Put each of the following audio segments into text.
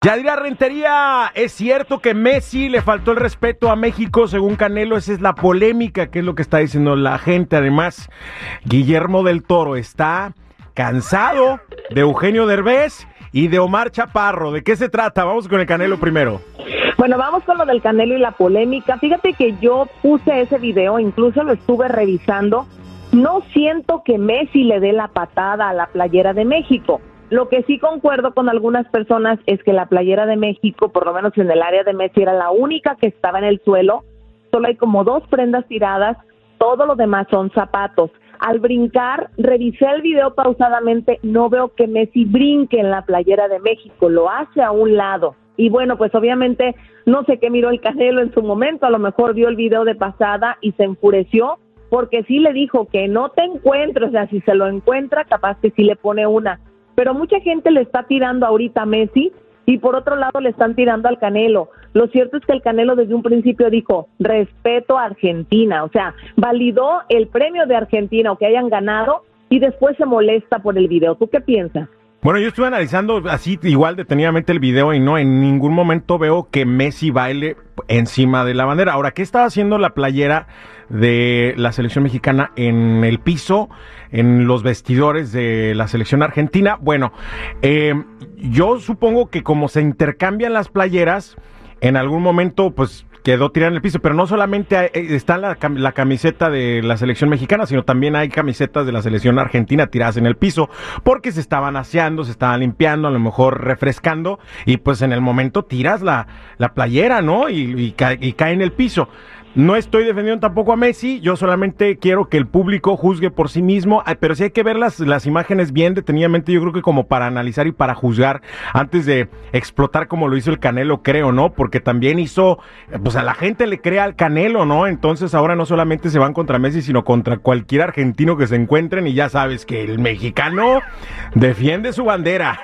Yadira Rentería, ¿es cierto que Messi le faltó el respeto a México según Canelo? Esa es la polémica, que es lo que está diciendo la gente. Además, Guillermo del Toro está cansado de Eugenio Derbez y de Omar Chaparro. ¿De qué se trata? Vamos con el Canelo primero. Bueno, vamos con lo del Canelo y la polémica. Fíjate que yo puse ese video, incluso lo estuve revisando. No siento que Messi le dé la patada a la playera de México. Lo que sí concuerdo con algunas personas es que la playera de México, por lo menos en el área de Messi, era la única que estaba en el suelo. Solo hay como dos prendas tiradas, todo lo demás son zapatos. Al brincar, revisé el video pausadamente, no veo que Messi brinque en la playera de México, lo hace a un lado. Y bueno, pues obviamente no sé qué miró el Canelo en su momento, a lo mejor vio el video de pasada y se enfureció porque sí le dijo que no te encuentro, o sea, si se lo encuentra, capaz que sí le pone una pero mucha gente le está tirando ahorita a Messi y por otro lado le están tirando al Canelo. Lo cierto es que el Canelo desde un principio dijo, respeto a Argentina, o sea, validó el premio de Argentina o que hayan ganado y después se molesta por el video. ¿Tú qué piensas? Bueno, yo estuve analizando así igual detenidamente el video y no, en ningún momento veo que Messi baile encima de la bandera. Ahora, ¿qué estaba haciendo la playera de la selección mexicana en el piso, en los vestidores de la selección argentina? Bueno, eh, yo supongo que como se intercambian las playeras, en algún momento, pues quedó tirada en el piso, pero no solamente eh, está la, camiseta de la selección mexicana, sino también hay camisetas de la selección argentina tiradas en el piso, porque se estaban aseando, se estaban limpiando, a lo mejor refrescando, y pues en el momento tiras la, la playera, ¿no? Y, y, y cae en el piso. No estoy defendiendo tampoco a Messi, yo solamente quiero que el público juzgue por sí mismo, pero sí hay que ver las, las imágenes bien detenidamente, yo creo que como para analizar y para juzgar antes de explotar como lo hizo el Canelo, creo, ¿no? Porque también hizo, pues a la gente le crea al Canelo, ¿no? Entonces ahora no solamente se van contra Messi, sino contra cualquier argentino que se encuentren y ya sabes que el mexicano defiende su bandera.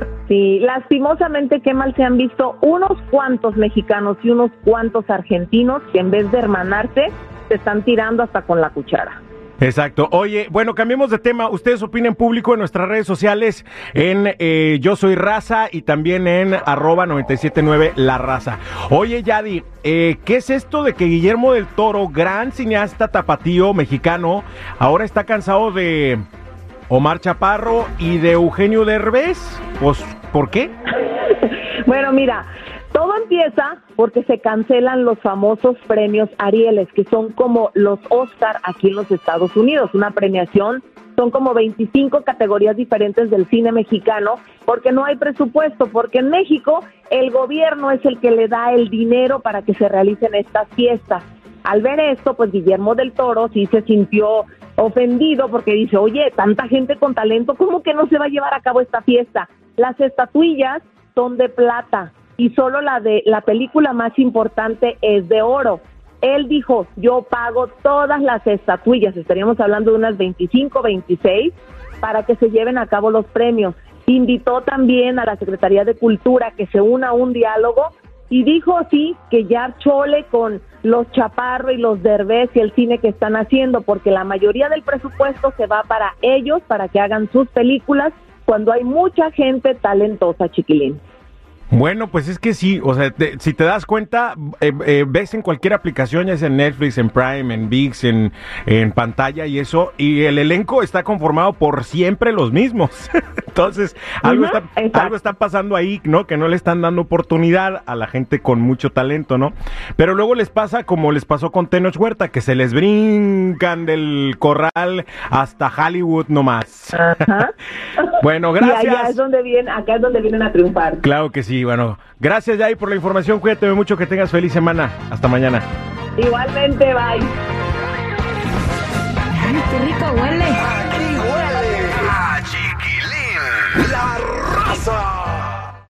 Sí, lastimosamente qué mal se han visto unos cuantos mexicanos y unos cuantos argentinos que en vez de hermanarse se están tirando hasta con la cuchara. Exacto. Oye, bueno, cambiemos de tema. Ustedes opinen público en nuestras redes sociales, en eh, Yo Soy Raza y también en arroba 979 La Raza. Oye, Yadi, eh, ¿qué es esto de que Guillermo del Toro, gran cineasta tapatío mexicano, ahora está cansado de Omar Chaparro y de Eugenio Derbez? Pues ¿Por qué? bueno, mira, todo empieza porque se cancelan los famosos premios Arieles, que son como los Oscar aquí en los Estados Unidos, una premiación, son como 25 categorías diferentes del cine mexicano, porque no hay presupuesto, porque en México el gobierno es el que le da el dinero para que se realicen estas fiestas. Al ver esto, pues Guillermo del Toro sí se sintió ofendido porque dice, oye, tanta gente con talento, ¿cómo que no se va a llevar a cabo esta fiesta? Las estatuillas son de plata y solo la de la película más importante es de oro. Él dijo, yo pago todas las estatuillas, estaríamos hablando de unas 25, 26, para que se lleven a cabo los premios. Invitó también a la Secretaría de Cultura que se una a un diálogo y dijo sí que ya chole con los Chaparro y los Derbez y el cine que están haciendo, porque la mayoría del presupuesto se va para ellos, para que hagan sus películas cuando hay mucha gente talentosa, chiquilín. Bueno, pues es que sí, o sea, si te das cuenta, eh, eh, ves en cualquier aplicación, ya sea en Netflix, en Prime, en VIX, en, en pantalla y eso, y el elenco está conformado por siempre los mismos. Entonces, algo, está, algo está pasando ahí, ¿no? Que no le están dando oportunidad a la gente con mucho talento, ¿no? Pero luego les pasa como les pasó con Tenoch Huerta, que se les brincan del corral hasta Hollywood nomás. Ajá. bueno, gracias. Y allá es donde vienen, acá es donde vienen a triunfar. Claro que sí bueno, gracias Jai por la información, cuídate mucho, que tengas feliz semana, hasta mañana. Igualmente, bye. Ay, qué rico huele. Aquí